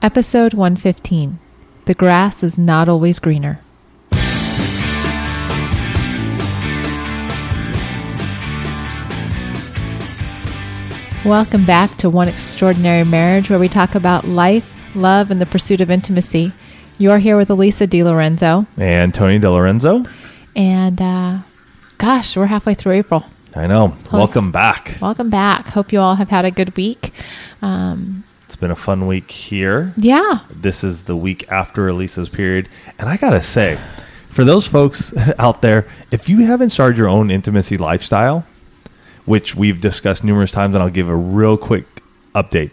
Episode 115 The Grass is Not Always Greener. Welcome back to One Extraordinary Marriage, where we talk about life, love, and the pursuit of intimacy. You're here with Alisa DiLorenzo, And Tony DiLorenzo. and uh, gosh, we're halfway through April. I know. Welcome back. Welcome back. Hope you all have had a good week. Um, It's been a fun week here. yeah, This is the week after Alisa's period. And I got to say, for those folks out there, if you haven't started your own intimacy lifestyle, which we've discussed numerous times, and I'll give a real quick update.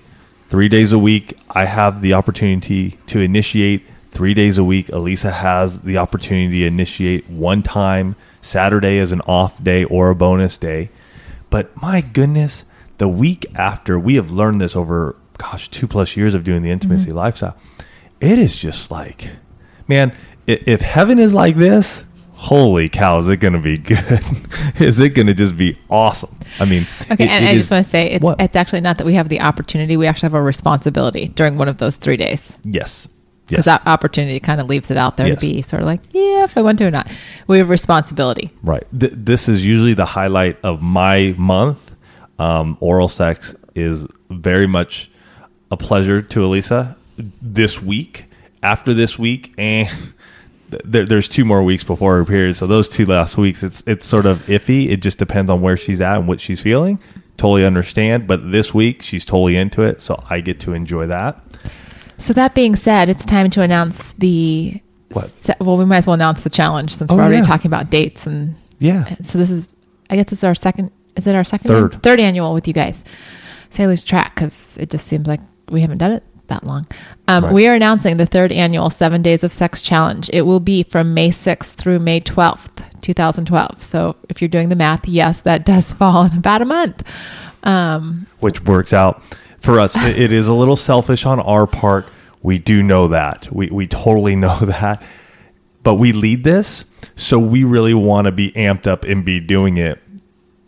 Three days a week, I have the opportunity to initiate. Three days a week, Alisa has the opportunity to initiate one time. Saturday is an off day or a bonus day. But my goodness, the week after, we have learned this over, gosh, two plus years of doing the intimacy lifestyle. It is just like, man, i- if heaven is like this, holy cow, is it going to be good? is it going to just be awesome? I mean, Okay, it- and it I is- just want to say it's it's actually not that we have the opportunity; we actually have a responsibility during one of those three days. yes, Because yes, that opportunity kind of leaves it out there Yes. to be sort of like, yeah, if I want to or not. We have responsibility. right. Th- this is usually the highlight of my month. Um, oral sex is very much a pleasure to Alisa. This week, after this week, eh, there, there's two more weeks before her period. So those two last weeks, it's it's sort of iffy. It just depends on where she's at and what she's feeling. Totally understand. But this week, she's totally into it, so I get to enjoy that. So that being said, it's time to announce the. What? se- well, we might as well announce the challenge since Oh, we're already yeah. talking about dates and. Yeah. So this is, I guess it's our second. Is it our second? Third. an- third annual with you guys. Say I lose track because it just seems like we haven't done it that long. Um, Right. We are announcing the third annual Seven Days of Sex Challenge. It will be from May 6th through May 12th, 2012. So if you're doing the math, yes, that does fall in about a month. Um, which works out for us. It- it is a little selfish on our part. We do know that. We we totally know that. But we lead this, so we really want to be amped up and be doing it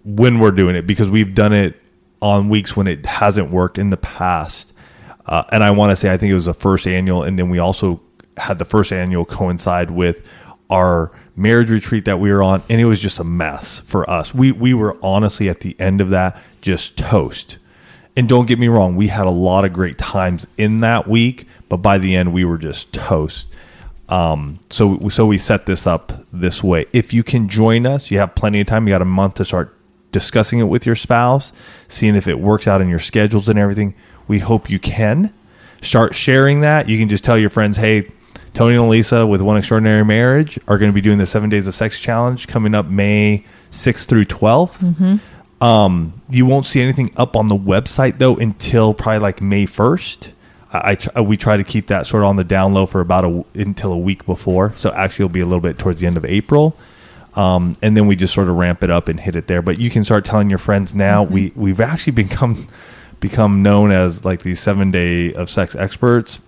when we're doing it because we've done it on weeks when it hasn't worked in the past. Uh, and I want to say I think it was the first annual, and then we also had the first annual coincide with our marriage retreat that we were on, and it was just a mess for us. We we were honestly at the end of that just toast. And don't get me wrong, we had a lot of great times in that week, but by the end we were just toast. Um, so so we set this up this way. If you can join us, you have plenty of time. You got a month to start discussing it with your spouse, seeing if it works out in your schedules and everything. We hope you can start sharing that. You can just tell your friends, "Hey, Tony and Lisa with One Extraordinary Marriage are going to be doing the Seven Days of Sex Challenge coming up May 6th through 12th. Um, you won't see anything up on the website though until probably like May 1st. I, I we try to keep that sort of on the down low for about a until a week before. So actually, it'll be a little bit towards the end of April. Um, and then we just sort of ramp it up and hit it there. But you can start telling your friends now. We we've actually become become known as like the seven day of sex experts.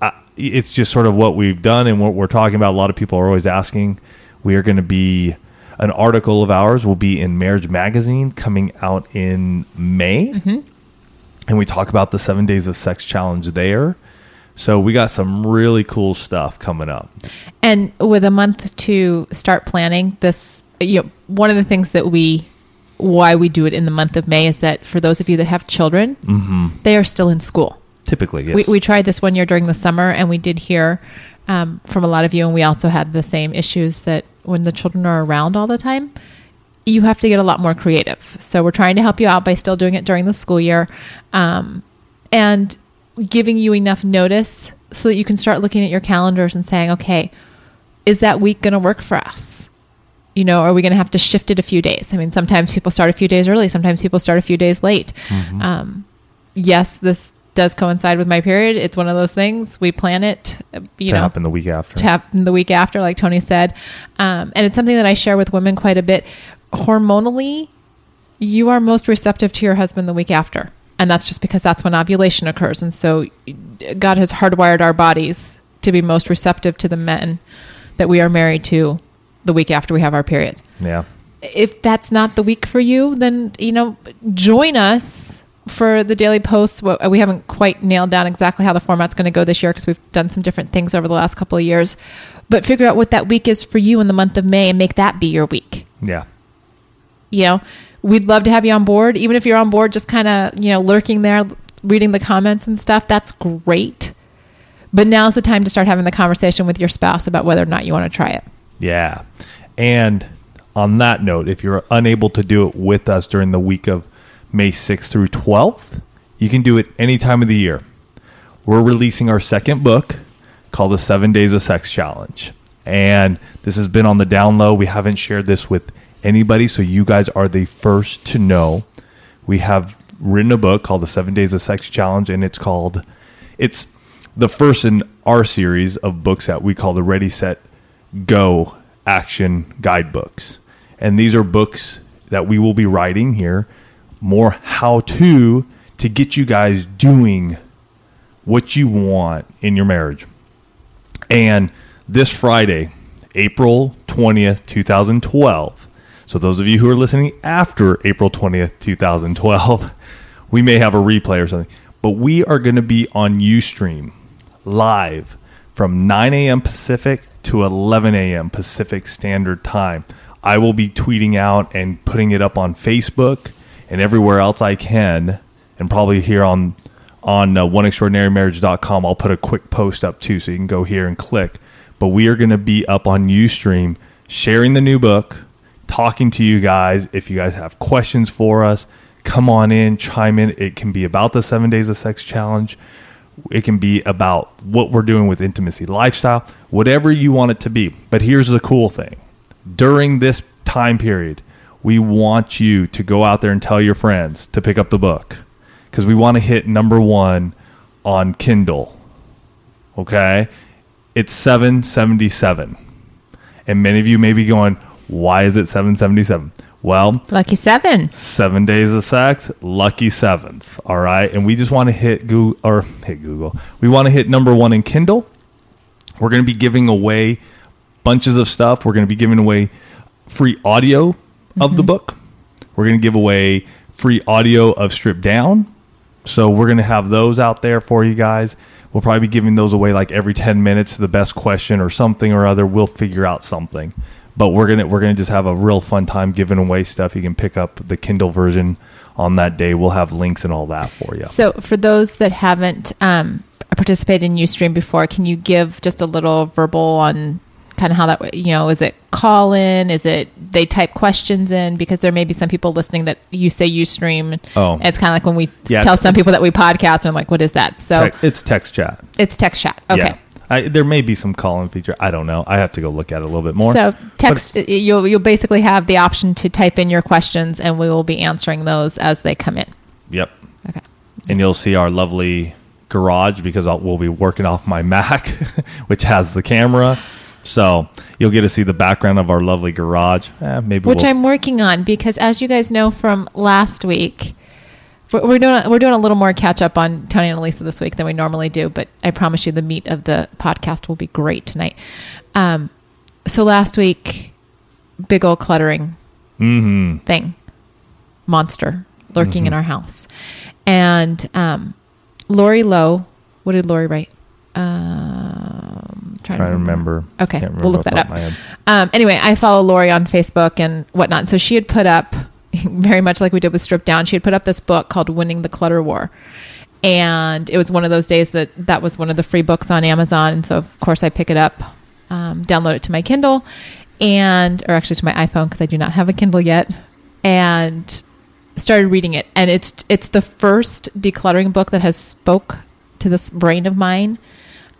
Uh, it's just sort of what we've done and what we're talking about. A lot of people are always asking. We are going to be an article of ours will be in Marriage Magazine coming out in May, and we talk about the seven days of sex challenge there. So we got some really cool stuff coming up. And with a month to start planning this, you know, one of the things that we, why we do it in the month of May is that for those of you that have children, they are still in school. Typically, yes. We, we tried this one year during the summer, and we did hear um, from a lot of you, and we also had the same issues that when the children are around all the time, you have to get a lot more creative. So we're trying to help you out by still doing it during the school year, um, and giving you enough notice so that you can start looking at your calendars and saying, okay, is that week going to work for us? You know, are we going to have to shift it a few days? I mean, sometimes people start a few days early, sometimes people start a few days late. Um, yes, this does coincide with my period. It's one of those things. We plan it, you to know, happen the week after. to happen the week after, like Tony said. Um, and it's something that I share with women quite a bit. Hormonally, you are most receptive to your husband the week after. And that's just because that's when ovulation occurs. And so God has hardwired our bodies to be most receptive to the men that we are married to the week after we have our period yeah. if that's not the week for you, then you know, join us for the daily posts, we haven't quite nailed down exactly how the format's going to go this year because we've done some different things over the last couple of years. But figure out what that week is for you in the month of May and make that be your week. Yeah. You know, we'd love to have you on board. Even if you're on board, just kind of, you know, lurking there, reading the comments and stuff, that's great. But now's the time to start having the conversation with your spouse about whether or not you want to try it. Yeah. And on that note, if you're unable to do it with us during the week of May 6th through 12th, you can do it any time of the year. We're releasing our second book called The Seven Days of Sex Challenge. And this has been on the down low. We haven't shared this with anybody, so you guys are the first to know. We have written a book called The Seven Days of Sex Challenge, and it's called, it's the first in our series of books that we call the Ready, Set, Go action guidebooks. And these are books that we will be writing here, more how to to get you guys doing what you want in your marriage. And this Friday, April 20th, 2012. So those of you who are listening after April 20th, 2012, we may have a replay or something. But we are going to be on Ustream live from 9 a.m. Pacific to 11 a.m. Pacific Standard Time. I will be tweeting out and putting it up on Facebook and everywhere else I can, and probably here on on uh, oneextraordinarymarriage.com. I'll put a quick post up too, so you can go here and click. But we are going to be up on UStream sharing the new book, talking to you guys. If you guys have questions for us, come on in, chime in. It can be about the seven days of sex challenge. It can be about what we're doing with intimacy lifestyle, whatever you want it to be. But here's the cool thing during this time period, we want you to go out there and tell your friends to pick up the book because we want to hit number one on Kindle. Okay? It's 777. And many of you may be going, why is it 777? Well, Lucky seven. seven days of sex, lucky sevens. All right. And we just want to hit Google or hit Google. We want to hit number one in Kindle. We're going to be giving away bunches of stuff. We're going to be giving away free audio of mm-hmm. the book. We're going to give away free audio of Strip Down. So we're going to have those out there for you guys. We'll probably be giving those away like every 10 minutes the best question or something or other. We'll figure out something. But we're going to we're to just have a real fun time giving away stuff. You can pick up the Kindle version on that day. We'll have links and all that for you. So, for those that haven't um, participated in Ustream before, can you give just a little verbal on kind of how that, you know, is it call in? Is it they type questions in? Because there may be some people listening that you say Ustream. Oh. And it's kind of like when we Yeah, tell some people that we podcast, and I'm like, what is that? So, Te- it's text chat. it's text chat. Okay. Yeah. I, there may be some call-in feature. I don't know. I have to go look at it a little bit more. So But text you'll you'll basically have the option to type in your questions and we will be answering those as they come in. Yep. Okay. And you'll see our lovely garage because I'll, we'll be working off my Mac, which has the camera. So you'll get to see the background of our lovely garage. Eh, maybe Which we'll, I'm working on because as you guys know from last week, we're doing a, we're doing a little more catch up on Tony and Alisa this week than we normally do, but I promise you the meat of the podcast will be great tonight. Um, so last week, big old cluttering Mhm. thing, monster lurking in our house, and um, Lori Lowe. What did Lori write? Um, trying Trying to remember. Okay, Can't we'll look remember that off the top up. of my head. Um, anyway, I follow Lori on Facebook and whatnot. So she had put up, very much like we did with Strip Down, she had put up this book called Winning the Clutter War. And it was one of those days that that was one of the free books on Amazon. And so, of course, I pick it up, um, download it to my Kindle, and, or actually to my iPhone because I do not have a Kindle yet, and started reading it. And it's, it's the first decluttering book that has spoke to this brain of mine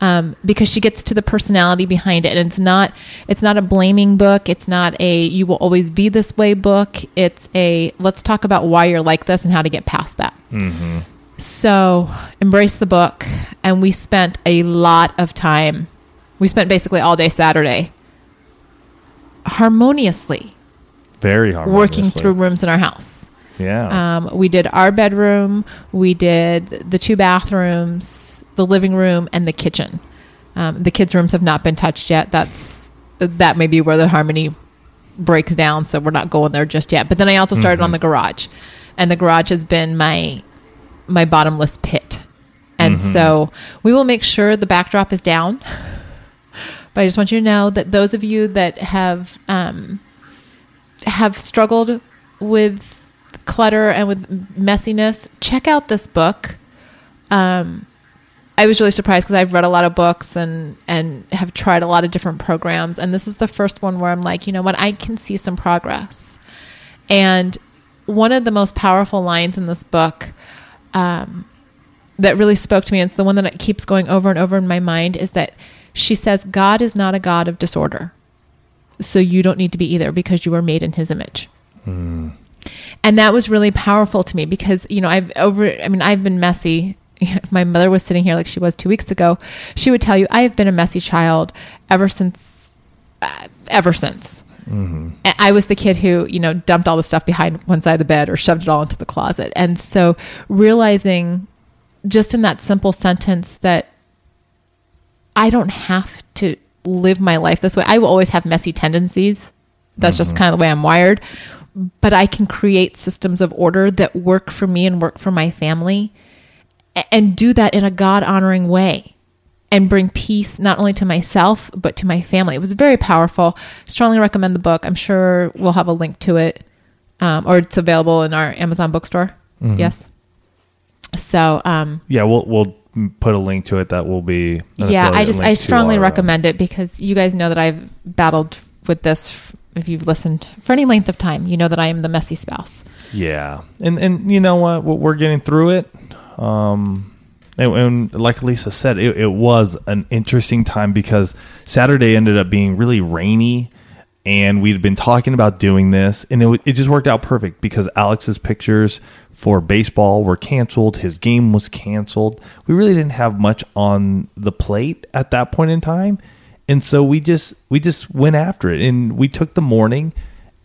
um, because she gets to the personality behind it. And it's not it's not a blaming book. It's not a you will always be this way book. It's a let's talk about why you're like this and how to get past that. So embrace the book. And we spent a lot of time we spent basically all day saturday harmoniously Very hard. working through rooms in our house. Yeah. um, we did our bedroom, we did the two bathrooms, the living room, and the kitchen. Um, the kids' rooms have not been touched yet. That's that may be where the harmony breaks down. So we're not going there just yet. But then I also started on the garage, and the garage has been my my bottomless pit. And so we will make sure the backdrop is down. But I just want you to know that those of you that have um, have struggled with clutter and with messiness, check out this book. Um, I was really surprised because I've read a lot of books and and have tried a lot of different programs, and this is the first one where I'm like, you know what, I can see some progress. And one of the most powerful lines in this book um, that really spoke to me, and it's the one that keeps going over and over in my mind, is that she says, God is not a God of disorder. So you don't need to be either because you were made in his image. And that was really powerful to me because, you know, I've over, I mean, I've been messy. If my mother was sitting here like she was two weeks ago, she would tell you, I have been a messy child ever since, uh, ever since. And I was the kid who, you know, dumped all the stuff behind one side of the bed or shoved it all into the closet. And so realizing just in that simple sentence that I don't have to live my life this way. I will always have messy tendencies. That's just kind of the way I'm wired. But I can create systems of order that work for me and work for my family and do that in a God honoring way and bring peace not only to myself, but to my family. It was very powerful. Strongly recommend the book. I'm sure we'll have a link to it um, or it's available in our Amazon bookstore. Yes. So, um, Yeah, we'll we'll put a link to it that will be. yeah i just i strongly our, uh, recommend it because you guys know that i've battled with this if you've listened for any length of time you know that i am the messy spouse Yeah, and and you know what? What We're getting through it. Um, and, and like Lisa said, it, it was an interesting time because Saturday ended up being really rainy, and we'd been talking about doing this, and it it just worked out perfect because Alex's pictures for baseball were canceled. His game was canceled. We really didn't have much on the plate at that point in time, and so we just we just went after it, and we took the morning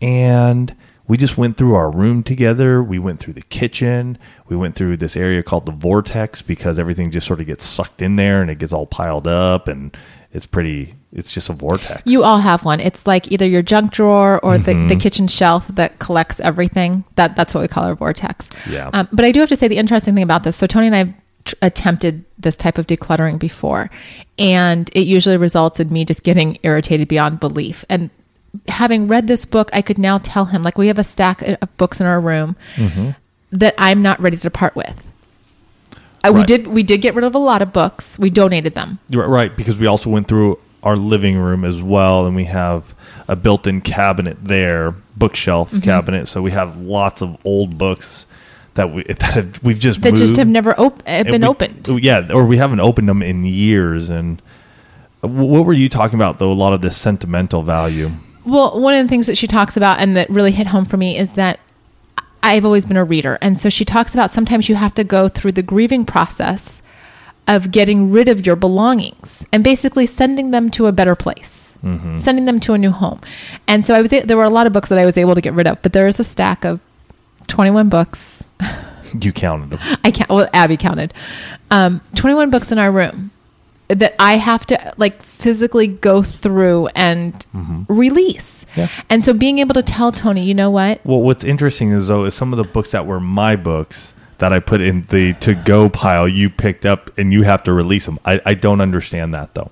and we just went through our room together. We went through the kitchen. We went through this area called the vortex because everything just sort of gets sucked in there and it gets all piled up and it's pretty it's just a vortex. you all have one it's like either your junk drawer or the, Mm-hmm. the kitchen shelf that collects everything that that's what we call our vortex Yeah. um, but i do have to say the interesting thing about this so tony and i tr- attempted this type of decluttering before and it usually results in me just getting irritated beyond belief and having read this book i could now tell him like we have a stack of books in our room Mm-hmm. that i'm not ready to part with uh, we did we did get rid of a lot of books we donated them right because we also went through our living room as well and we have a built-in cabinet there, bookshelf Mm-hmm. cabinet, so we have lots of old books that we that have, we've just that just have never op- have been we- opened Yeah, or we haven't opened them in years. And what were you talking about though? A lot of this sentimental value. Well, one of the things that she talks about and that really hit home for me is that I've always been a reader. And so she talks about sometimes you have to go through the grieving process of getting rid of your belongings and basically sending them to a better place, sending them to a new home. And so I was, there were a lot of books that I was able to get rid of, but there is a stack of 21 books. You counted them. I can't, well, Abby counted, um, 21 books in our room that I have to like physically go through and release. Yeah. And so being able to tell Tony, you know what? Well, what's interesting is though is some of the books that were my books that I put in the to go pile you picked up and you have to release them. I, I don't understand that though.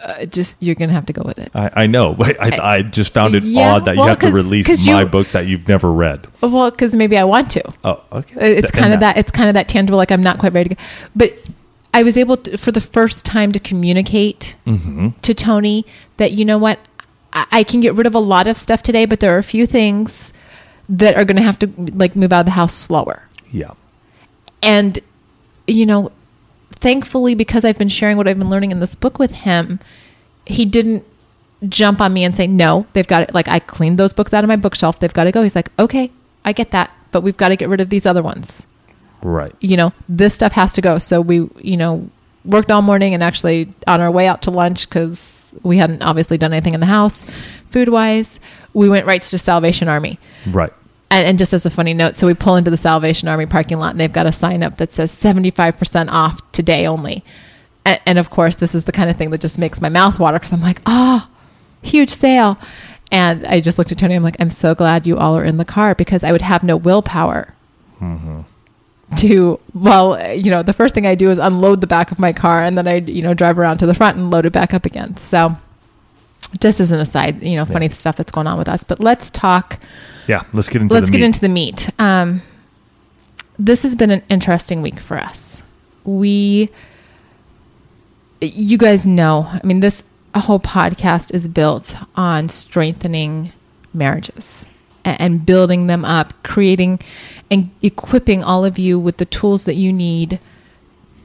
Uh, just you're gonna have to go with it. I, I know, but I, I just found it Yeah, odd that you have to release my you- books that you've never read. Well, because maybe I want to. Oh, okay. It's Th- kind of that. It's kind of that tangible. Like I'm not quite ready to go. But I was able to, for the first time to communicate Mm-hmm. to Tony that you know what, I, I can get rid of a lot of stuff today, but there are a few things that are going to have to like move out of the house slower. Yeah. And you know, thankfully, because I've been sharing what I've been learning in this book with him, he didn't jump on me and say, "No, they've got it." Like I cleaned those books out of my bookshelf. They've got to go. He's like, "Okay, I get that, but we've got to get rid of these other ones." Right. you know, this stuff has to go. So we, you know, worked all morning and actually on our way out to lunch because we hadn't obviously done anything in the house food wise, we went right to Salvation Army. Right. And, and just as a funny note, so we pull into the Salvation Army parking lot and they've got a sign up that says 75% off today only. And, and of course, this is the kind of thing that just makes my mouth water because I'm like, oh, huge sale. And I just looked at Tony. I'm like, I'm so glad you all are in the car because I would have no willpower mm-hmm. To well you know the first thing i do is unload the back of my car and then i you know drive around to the front and load it back up again so just as an aside you know funny Yeah. stuff that's going on with us but let's talk Yeah, let's get into let's the get meat. into the meat um, this has been an interesting week for us we you guys know i mean this whole podcast is built on strengthening marriages a- and building them up creating and equipping all of you with the tools that you need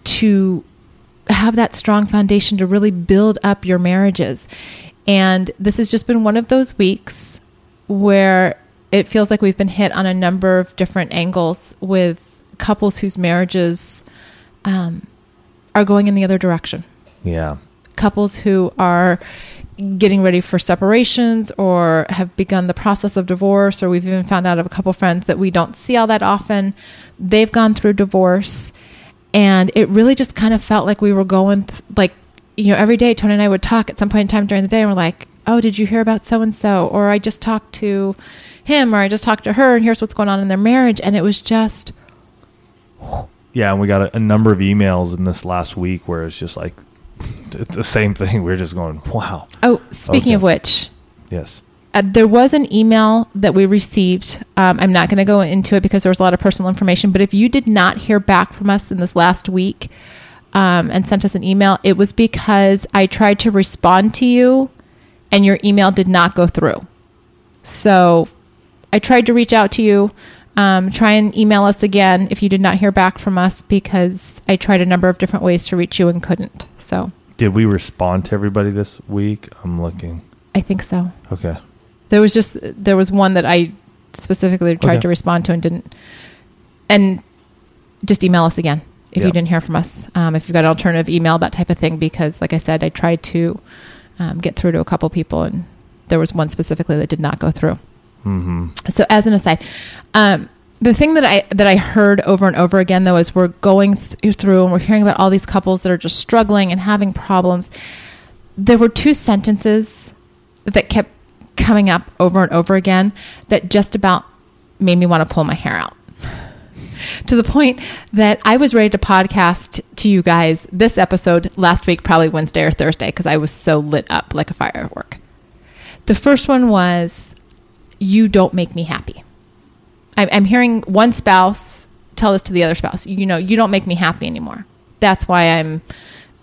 to have that strong foundation to really build up your marriages. And this has just been one of those weeks where it feels like we've been hit on a number of different angles with couples whose marriages um, are going in the other direction. yeah. Couples who are getting ready for separations or have begun the process of divorce, or we've even found out of a couple friends that we don't see all that often. They've gone through divorce, and it really just kind of felt like we were going th- like you know every day tony and i would talk at some point in time during the day and we're like oh did you hear about so and so or i just talked to him or i just talked to her and here's what's going on in their marriage and it was just Yeah, and we got a, a number of emails in this last week where it's just like the same thing. We're just going, wow. oh speaking Okay. of which Yes. uh, there was an email that we received. Um, I'm not going to go into it because there was a lot of personal information. But if you did not hear back from us in this last week um, and sent us an email, it was because I tried to respond to you and your email did not go through. So I tried to reach out to you. Um, try and email us again if you did not hear back from us because I tried a number of different ways to reach you and couldn't. So Did we respond to everybody this week? I'm looking. I think so. Okay. There was just there was one that I specifically tried Okay. to respond to and didn't. And just email us again if Yeah. you didn't hear from us. Um, if you've got an alternative email, that type of thing. Because, like I said, I tried to um, get through to a couple people, and there was one specifically that did not go through. Mm-hmm. So, as an aside, um, the thing that I that I heard over and over again, though, is we're going th- through and we're hearing about all these couples that are just struggling and having problems. There were two sentences that kept coming up over and over again that just about made me want to pull my hair out. to the point that I was ready to podcast to you guys this episode last week, probably Wednesday or Thursday, because I was so lit up like a firework. The first one was, You don't make me happy. I'm, I'm hearing one spouse tell this to the other spouse, You know, you don't make me happy anymore. That's why I'm,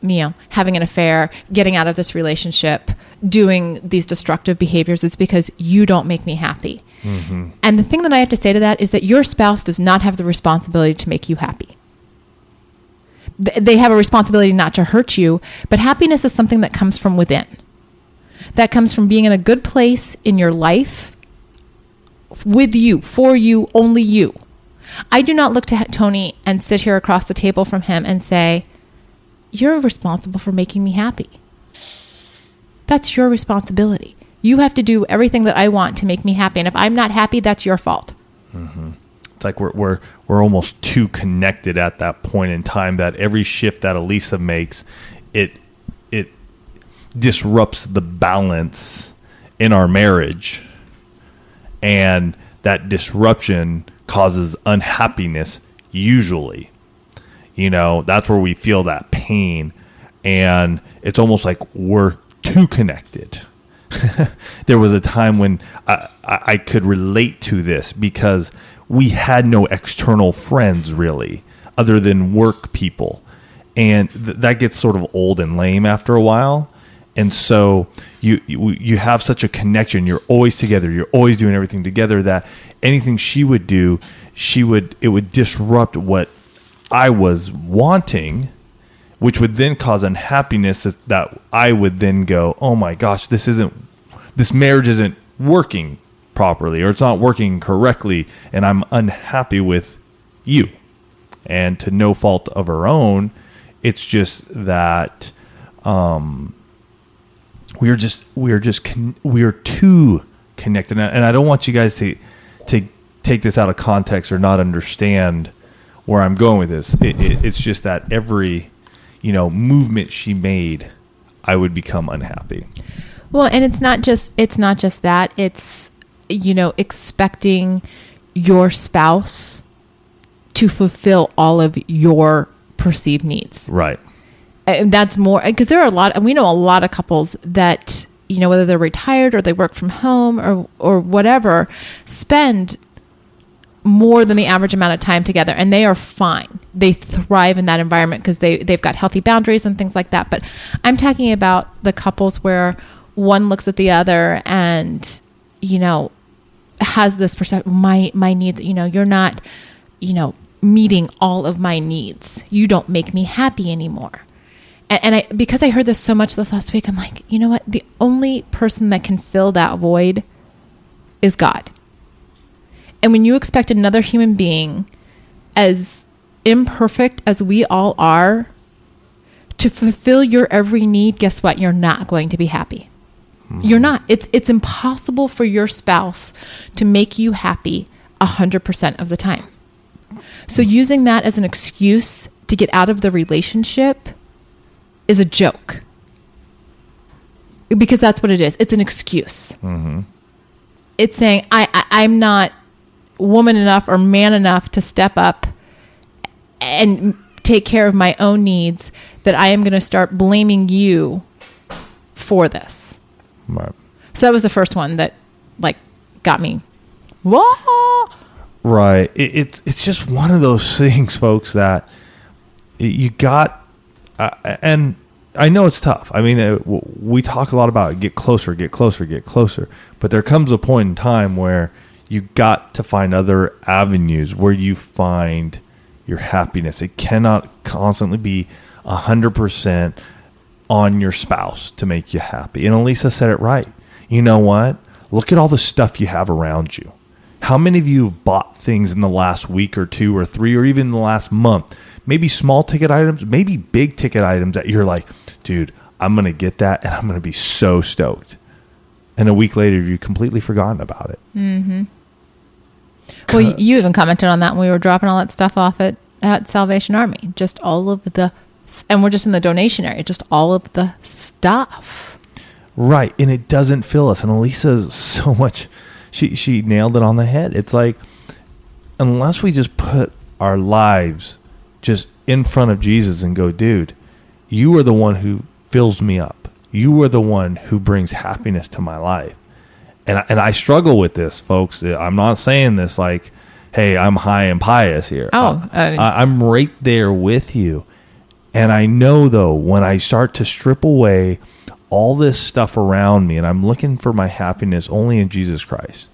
you know, having an affair, getting out of this relationship, doing these destructive behaviors. It's because you don't make me happy. Mm-hmm. And the thing that I have to say to that is that your spouse does not have the responsibility to make you happy. Th- They have a responsibility not to hurt you, but happiness is something that comes from within. That comes from being in a good place in your life with you, for you, only you. I do not look to Tony and sit here across the table from him and say, You're responsible for making me happy. That's your responsibility. You have to do everything that I want to make me happy. And if I'm not happy, that's your fault. Mm-hmm. It's like we're we're we're almost too connected at that point in time that every shift that Alisa makes, it it disrupts the balance in our marriage, and that disruption causes unhappiness. Usually, you know that's where we feel that pain, and it's almost like we're too connected. there was a time when I, I, could relate to this because we had no external friends really, other than work people, and th- that gets sort of old and lame after a while. And so you, you have such a connection. You're always together. You're always doing everything together. That anything she would do, she would it would disrupt what I was wanting which would then cause unhappiness that I would then go, "Oh my gosh, this isn't this marriage isn't working properly or it's not working correctly and I'm unhappy with you." And to no fault of her own, it's just that um we're just we're just con- we're too connected and I- don't want you guys to to take this out of context or not understand where I'm going with this. It, it, it's just that every you know movement she made, I would become unhappy. Well, and it's not just it's not just that. It's you know, expecting your spouse to fulfill all of your perceived needs. Right. And that's more because there are a lot, and we know a lot of couples that you know whether they're retired or they work from home or or whatever spend more than the average amount of time together and they are fine. They thrive in that environment because they they've got healthy boundaries and things like that. But i'm talking about the couples where one looks at the other and you know has this perception my my needs you know you're not you know meeting all of my needs. You don't make me happy anymore and, and i because i heard this so much this last week i'm like you know what the only person that can fill that void is god and when you expect another human being, as imperfect as we all are, to fulfill your every need, guess what? You're not going to be happy. Mm-hmm. You're not. It's it's impossible for your spouse to make you happy 100% of the time. So using that as an excuse to get out of the relationship is a joke. Because that's what it is. It's an excuse. Mm-hmm. It's saying I, I I'm not woman enough or man enough to step up and take care of my own needs that I am going to start blaming you for this. Right. So that was the first one that like got me. Whoa! Right. It, it's it's just one of those things, folks, that you got, uh, and I know it's tough. I mean, uh, we talk a lot about get closer, get closer, get closer. But there comes a point in time where you got to find other avenues where you find your happiness. It cannot constantly be 100% on your spouse to make you happy. And Alisa said it right. You know what? Look at all the stuff you have around you. How many of you have bought things in the last week or two or three or even the last month? Maybe small ticket items, maybe big ticket items that you're like, dude, I'm going to get that and I'm going to be so stoked. And a week later, you've completely forgotten about it. Mm-hmm. Well, you even commented on that when we were dropping all that stuff off at, at Salvation Army. Just all of the, and we're just in the donation area, just all of the stuff. Right. And it doesn't fill us. And Alisa's so much, she, she nailed it on the head. It's like, unless we just put our lives just in front of Jesus and go, dude, you are the one who fills me up. You are the one who brings happiness to my life and I, and I struggle with this, folks. I'm not saying this like, hey, I'm high and pious here. Oh, I, I'm right there with you. And I know though, when I start to strip away all this stuff around me and I'm looking for my happiness only in Jesus Christ,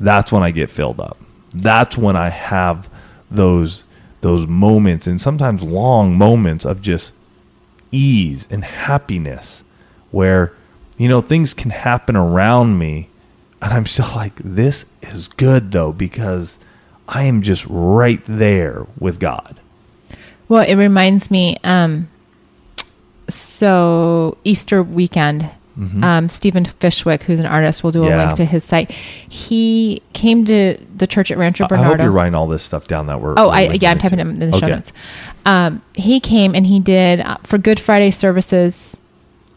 that's when I get filled up. That's when I have those those moments and sometimes long moments of just ease and happiness where you know, things can happen around me. And I'm still like, this is good though, because I am just right there with God. Well, it reminds me, um, so Easter weekend, mm-hmm. um, Stephen Fishwick, who's an artist, will do a yeah. link to his site. He came to the church at Rancho Bernardo. I hope you're writing all this stuff down that we're. Oh, I, yeah, I'm typing it in the okay. show notes. Um, he came and he did uh, for Good Friday services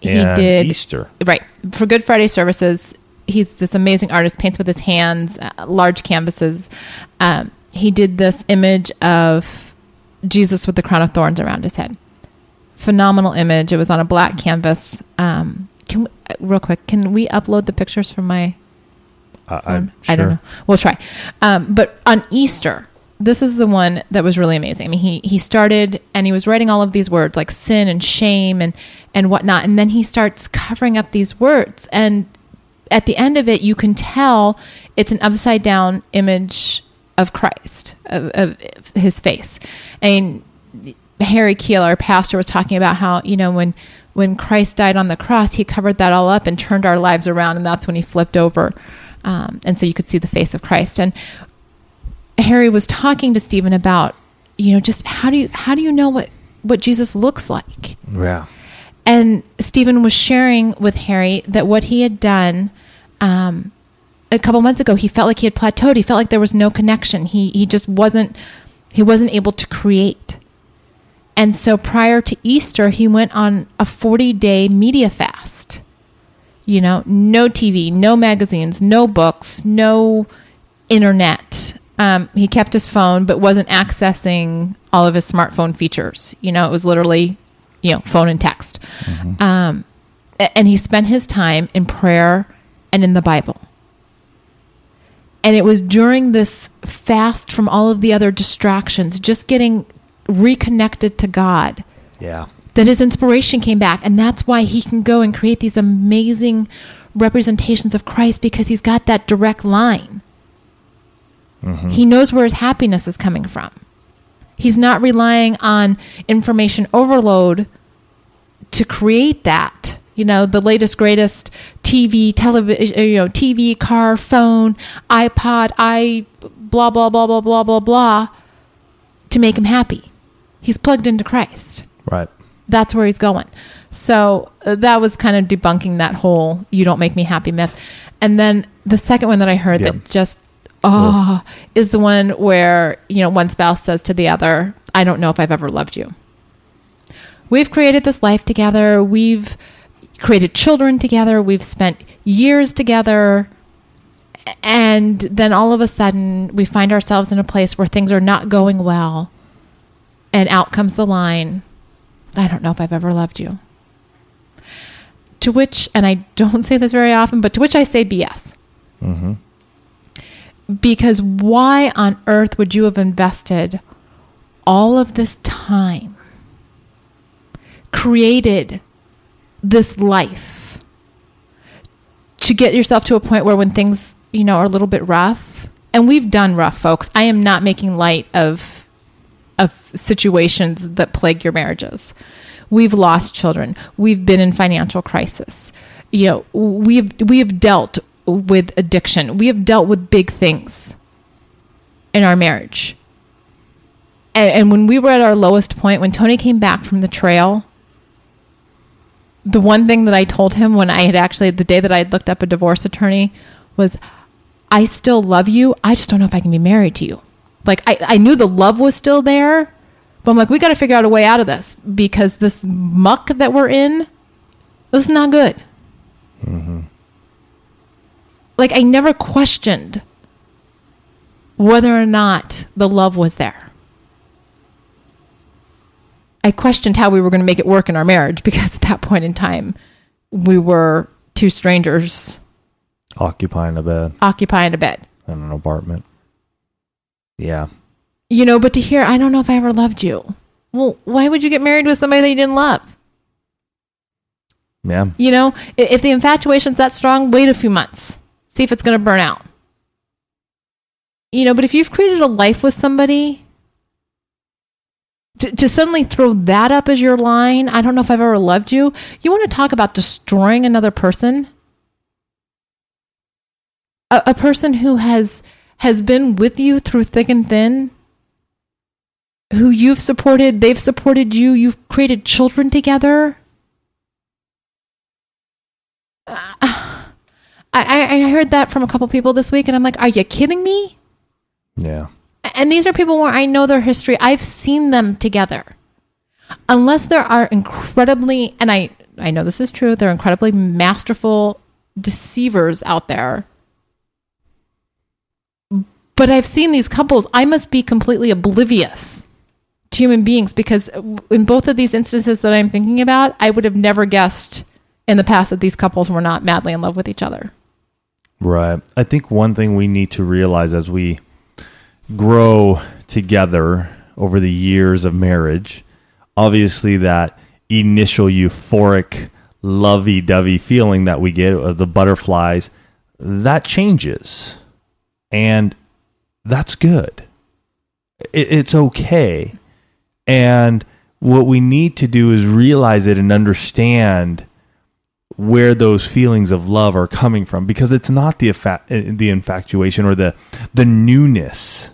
he did Easter. Right. For Good Friday services, he's this amazing artist, paints with his hands, uh, large canvases. Um, he did this image of Jesus with the crown of thorns around his head. Phenomenal image. It was on a black canvas. Um, can we, uh, real quick, can we upload the pictures from my uh? Sure. I don't know. We'll try. Um, but on Easter, this is the one that was really amazing. I mean, he he started and he was writing all of these words like sin and shame and and whatnot, and then he starts covering up these words. And at the end of it, you can tell it's an upside down image of Christ, of, of his face. And Harry Keel, our pastor, was talking about how you know when when Christ died on the cross, he covered that all up and turned our lives around, and that's when he flipped over. Um, and so you could see the face of Christ. And Harry was talking to Stephen about, you know, just how do you how do you know what what Jesus looks like? Yeah. And Stephen was sharing with Harry that what he had done um, a couple months ago, he felt like he had plateaued. He felt like there was no connection. He he just wasn't he wasn't able to create. And so prior to Easter, he went on a 40 day media fast. You know, no TV, no magazines, no books, no internet um, he kept his phone, but wasn't accessing all of his smartphone features. You know, it was literally, you know, phone and text. Um, and he spent his time in prayer and in the Bible. And it was during this fast from all of the other distractions, just getting reconnected to God, Yeah. that his inspiration came back. And that's why he can go and create these amazing representations of Christ because he's got that direct line. Mm-hmm. He knows where his happiness is coming from. He's not relying on information overload to create that. You know, the latest, greatest TV, television, uh, you know, TV, car, phone, iPod, i, blah, blah, blah, blah, blah, blah, blah, to make him happy. He's plugged into Christ Right. that's where he's going. So uh, that was kind of debunking that whole "you don't make me happy" myth. And then the second one that I heard Yeah. that just oh is the one where you know one spouse says to the other, "I don't know if I've ever loved you." We've created this life together. We've created children together. We've spent years together. And then all of a sudden, we find ourselves in a place where things are not going well. And out comes the line I don't know if I've ever loved you. To which, and I don't say this very often, but to which I say BS. Mm-hmm. Because why on earth would you have invested all of this time, created this life to get yourself to a point where when things, you know, are a little bit rough, and we've done rough, folks. I am not making light of of situations that plague your marriages. We've lost children. We've been in financial crisis. You know, we've we have dealt with addiction. We have dealt with big things in our marriage. And, and when we were at our lowest point, when Tony came back from the trail, the one thing that I told him when I had actually the day that I had looked up a divorce attorney was, "I still love you. I just don't know if I can be married to you." Like I, I knew the love was still there, but I'm like, we got to figure out a way out of this because this muck that we're in, this is not good. Mm-hmm. Like I never questioned whether or not the love was there. I questioned how we were going to make it work in our marriage because at that point in time, we were two strangers Occupying a bed occupying a bed. in an apartment. Yeah. You know, but to hear, I don't know if I ever loved you. Well, why would you get married with somebody that you didn't love? Yeah. You know, if the infatuation's that strong, wait a few months. See if it's going to burn out. You know, but if you've created a life with somebody, to, to suddenly throw that up as your line, I don't know if I've ever loved you. You want to talk about destroying another person? A, a person who has has been with you through thick and thin, who you've supported, they've supported you, you've created children together. I, I, I heard that from a couple people this week, and I'm like, are you kidding me? Yeah. And these are people where I know their history. I've seen them together. Unless there are incredibly, and I, I know this is true, they're incredibly masterful deceivers out there. But I've seen these couples, I must be completely oblivious to human beings because in both of these instances that I'm thinking about, I would have never guessed in the past that these couples were not madly in love with each other. Right. I think one thing we need to realize as we grow together over the years of marriage, obviously that initial euphoric, lovey dovey feeling that we get of the butterflies, that changes. And that's good. It, it's okay. And what we need to do is realize it and understand where those feelings of love are coming from because it's not the affa- the infatuation or the the newness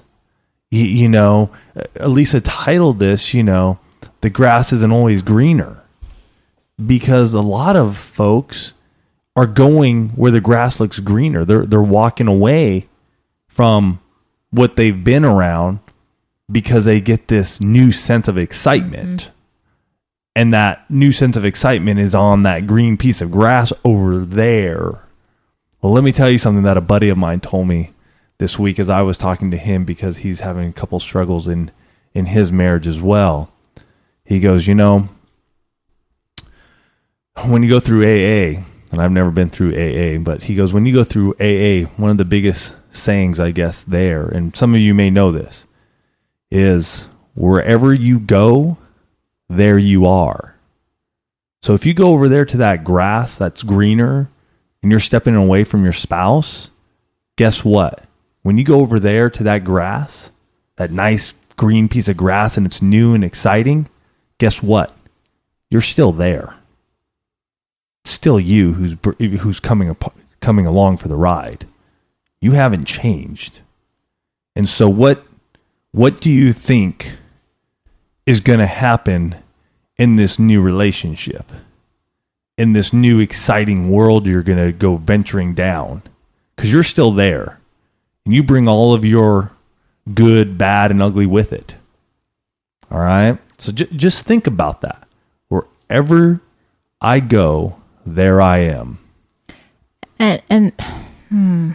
you, you know Alisa titled this you know the grass isn't always greener because a lot of folks are going where the grass looks greener they're they're walking away from what they've been around because they get this new sense of excitement mm-hmm. and that new sense of excitement is on that green piece of grass over there. Well, let me tell you something that a buddy of mine told me this week as I was talking to him because he's having a couple struggles in in his marriage as well. He goes, you know, when you go through AA, and I've never been through AA, but he goes, when you go through AA, one of the biggest sayings, I guess, there, and some of you may know this, is wherever you go, there you are. So if you go over there to that grass that's greener and you're stepping away from your spouse, guess what? When you go over there to that grass, that nice green piece of grass and it's new and exciting, guess what? You're still there. Still you who's who's coming coming along for the ride. You haven't changed. And so what what do you think is going to happen in this new relationship? In this new exciting world you're going to go venturing down cuz you're still there. And you bring all of your good, bad and ugly with it. All right? So j- just think about that. Wherever I go, there I am. And and hmm,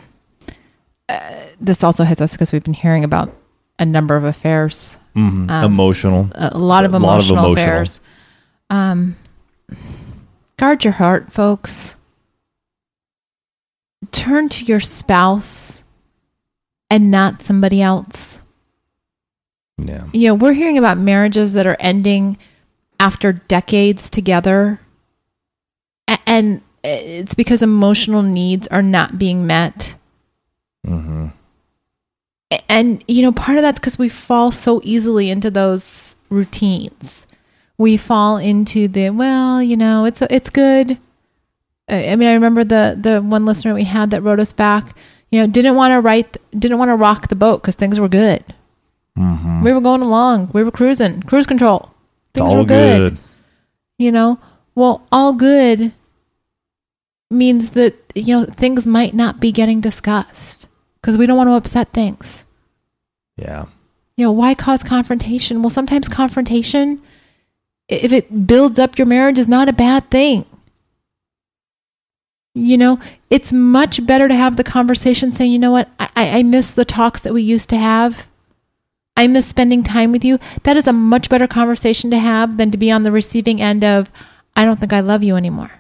uh, this also hits us because we've been hearing about a number of affairs, mm-hmm. um, emotional, a lot of, emotional, lot of emotional affairs. Um, guard your heart, folks. Turn to your spouse and not somebody else. Yeah. You know, we're hearing about marriages that are ending after decades together. And it's because emotional needs are not being met. Mm-hmm. And, you know, part of that's because we fall so easily into those routines. We fall into the, well, you know, it's, it's good. I mean, I remember the, the one listener we had that wrote us back you know, didn't want to write, didn't want to rock the boat because things were good. Mm-hmm. We were going along. We were cruising, cruise control. Things were good. good. You know, well, all good means that, you know, things might not be getting discussed because we don't want to upset things. Yeah. You know, why cause confrontation? Well, sometimes confrontation, if it builds up your marriage, is not a bad thing. You know, it's much better to have the conversation saying, you know what, I, I miss the talks that we used to have. I miss spending time with you. That is a much better conversation to have than to be on the receiving end of, I don't think I love you anymore.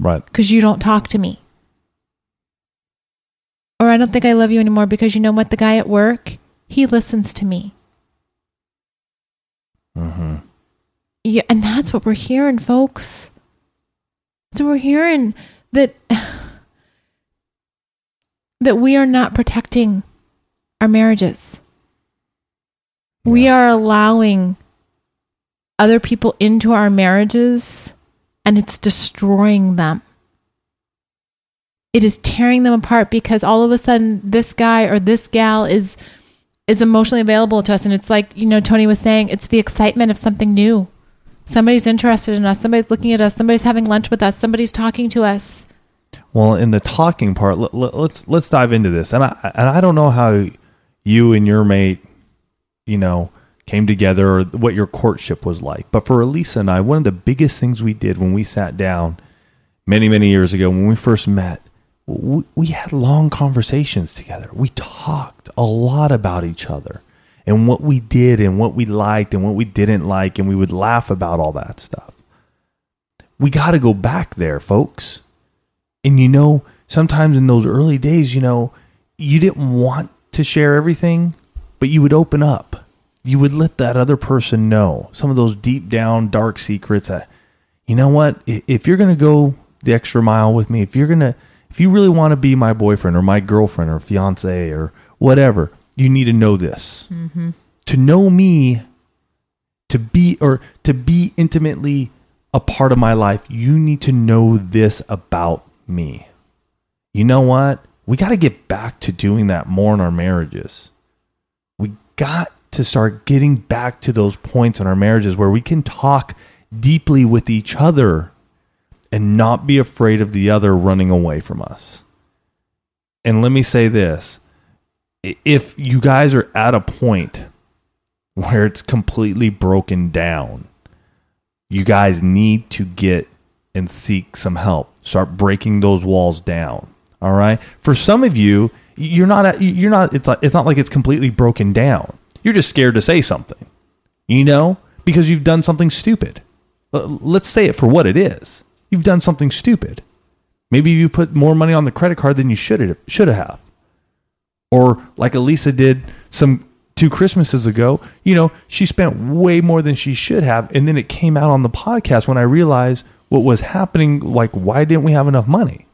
Right. Because you don't talk to me. Or I don't think I love you anymore because you know what? The guy at work, he listens to me. Mm-hmm. Yeah, and that's what we're hearing, folks. So we're hearing that that we are not protecting our marriages. Yeah. We are allowing other people into our marriages and it's destroying them. It is tearing them apart because all of a sudden this guy or this gal is is emotionally available to us and it's like, you know, Tony was saying, it's the excitement of something new. Somebody's interested in us, somebody's looking at us, somebody's having lunch with us, somebody's talking to us. Well, in the talking part, let, us let's, let's dive into this. And I and I don't know how you and your mate, you know, came together or what your courtship was like. But for Alisa and I, one of the biggest things we did when we sat down many many years ago when we first met, we, we had long conversations together. We talked a lot about each other and what we did and what we liked and what we didn't like, and we would laugh about all that stuff. We got to go back there, folks. And you know, sometimes in those early days, you know, you didn't want to share everything, but you would open up. You would let that other person know some of those deep down dark secrets that, you know what, if you're going to go the extra mile with me, if you're going to, if you really want to be my boyfriend or my girlfriend or fiance or whatever, you need to know this. Mm-hmm. To know me, to be, or to be intimately a part of my life, you need to know this about me. You know what? We got to get back to doing that more in our marriages. We got to start getting back to those points in our marriages where we can talk deeply with each other and not be afraid of the other running away from us. And let me say this if you guys are at a point where it's completely broken down, you guys need to get and seek some help. Start breaking those walls down. All right. For some of you, You're not. You're not. It's like, it's not like it's completely broken down. You're just scared to say something, you know, because you've done something stupid. Let's say it for what it is. You've done something stupid. Maybe you put more money on the credit card than you should have. Should have. Or like Alisa did some two Christmases ago. You know, she spent way more than she should have, and then it came out on the podcast when I realized what was happening. Like, why didn't we have enough money?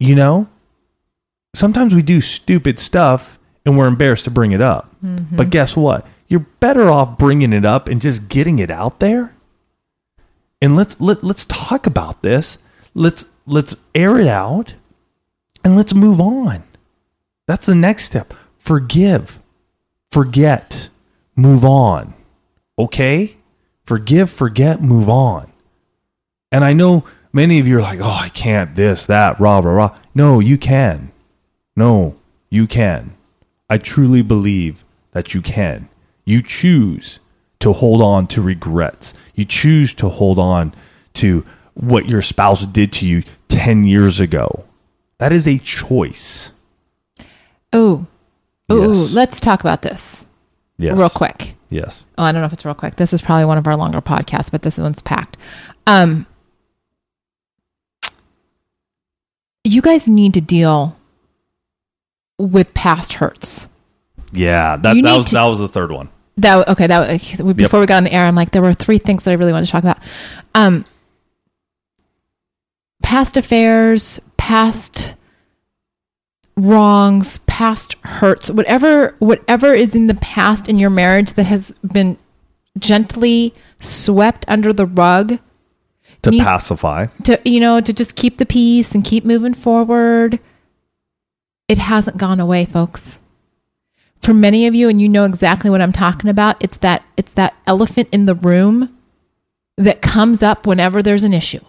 You know, sometimes we do stupid stuff and we're embarrassed to bring it up. Mm-hmm. But guess what? You're better off bringing it up and just getting it out there. And let's let, let's talk about this. Let's let's air it out and let's move on. That's the next step. Forgive. Forget. Move on. Okay? Forgive, forget, move on. And I know many of you are like, oh, I can't this, that, rah, rah, rah. No, you can. No, you can. I truly believe that you can. You choose to hold on to regrets. You choose to hold on to what your spouse did to you 10 years ago. That is a choice. Oh, oh, Yes. let's talk about this Yes. real quick. Yes. Oh, I don't know if it's real quick. This is probably one of our longer podcasts, but this one's packed. Um, you guys need to deal with past hurts. Yeah, that, that was to- that was the third one. That okay. That before we got on the air, I'm like, there were three things that I really wanted to talk about. Um, past affairs, past wrongs, past hurts, whatever whatever is in the past in your marriage that has been gently swept under the rug To Need- pacify. to you know to just keep the peace and keep moving forward it hasn't gone away folks. For many of you and you know exactly what i'm talking about it's that it's that elephant in the room that comes up whenever there's an issue.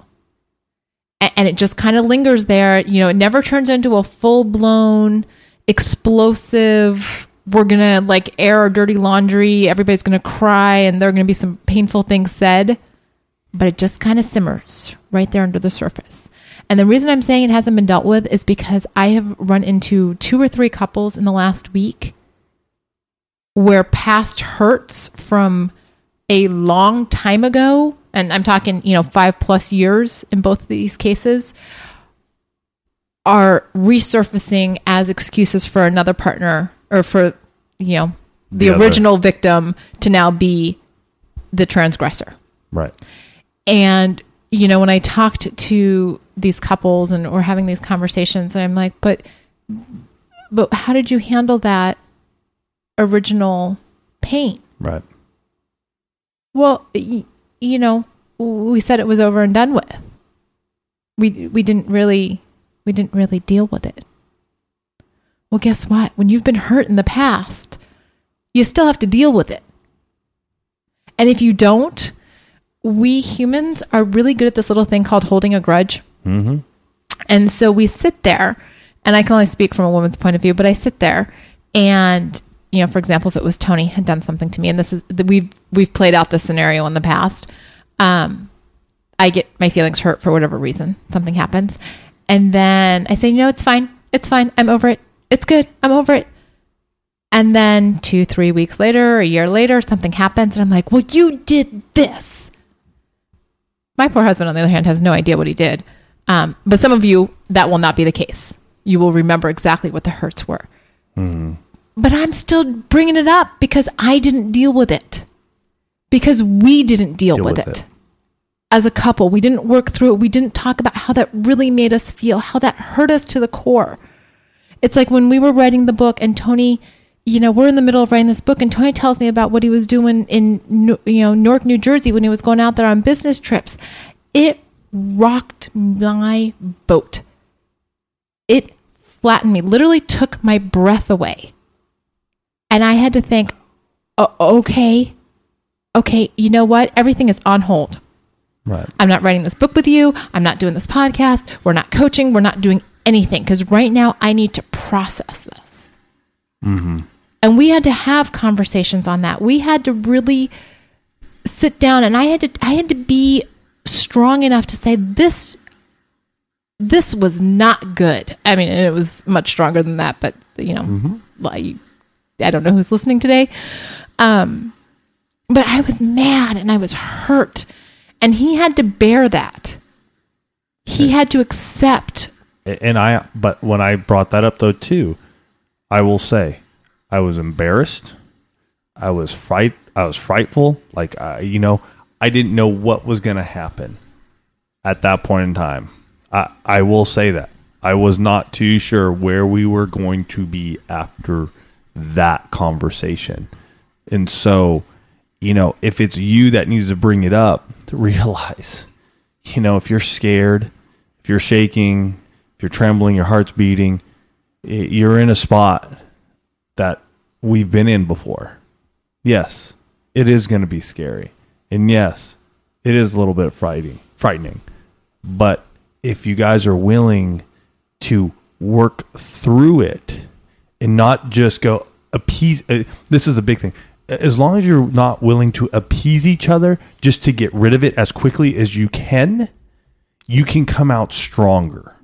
A- and it just kind of lingers there. You know it never turns into a full-blown explosive we're gonna like air our dirty laundry everybody's gonna cry and there are gonna be some painful things said. But it just kind of simmers right there under the surface. And the reason I'm saying it hasn't been dealt with is because I have run into two or three couples in the last week where past hurts from a long time ago, and I'm talking, you know, five plus years in both of these cases, are resurfacing as excuses for another partner or for, you know, the, The original victim to now be the transgressor. Right. And, you know, when I talked to these couples and we're having these conversations, and I'm like, but, but how did you handle that original pain? Right. Well, y- you know, we said it was over and done with. We we didn't really we didn't really deal with it. Well, guess what? When you've been hurt in the past, you still have to deal with it. And if you don't, we humans are really good at this little thing called holding a grudge. Mm-hmm. And so we sit there, and I can only speak from a woman's point of view, but I sit there and you know, for example, if it was Tony had done something to me, and this is we've we've played out this scenario in the past, um, I get my feelings hurt for whatever reason. Something happens, and then I say, you know, it's fine, it's fine, I'm over it, it's good, I'm over it. And then two, three weeks later, a year later, something happens, and I'm like, well, you did this. My poor husband, on the other hand, has no idea what he did. Um, but some of you, that will not be the case. You will remember exactly what the hurts were. But I'm still bringing it up because I didn't deal with it. Because we didn't deal, Deal with, with it. it. As a couple, we didn't work through it. We didn't talk about how that really made us feel, how that hurt us to the core. It's like when we were writing the book and Tony, you know, we're in the middle of writing this book and Tony tells me about what he was doing in, you know, Newark, New Jersey when he was going out there on business trips. It rocked my boat. It flattened me, literally took my breath away. And I had to think, "O- okay, okay, you know what? Everything is on hold. Right. I'm not writing this book with you. I'm not doing this podcast. We're not coaching. We're not doing anything because right now I need to process this. Mm-hmm. And we had to have conversations on that. We had to really sit down and I had to I had to be strong enough to say this this was not good. I mean, and it was much stronger than that, but you know, like, I don't know who's listening today. Um, but I was mad and I was hurt, and he had to bear that. He had to accept. and I but when I brought that up though too, I will say I was embarrassed. I was fright I was frightful. Like I, you know, I didn't know what was going to happen at that point in time. I I will say that. I was not too sure where we were going to be after that conversation. And so, you know, if it's you that needs to bring it up, to realize, you know, if you're scared, if you're shaking, if you're trembling, your heart's beating, you're in a spot that we've been in before. Yes, it is going to be scary. And yes, it is a little bit frightening, frightening. But if you guys are willing to work through it and not just go appease uh, this is a big thing. As long as you're not willing to appease each other just to get rid of it as quickly as you can you can come out stronger.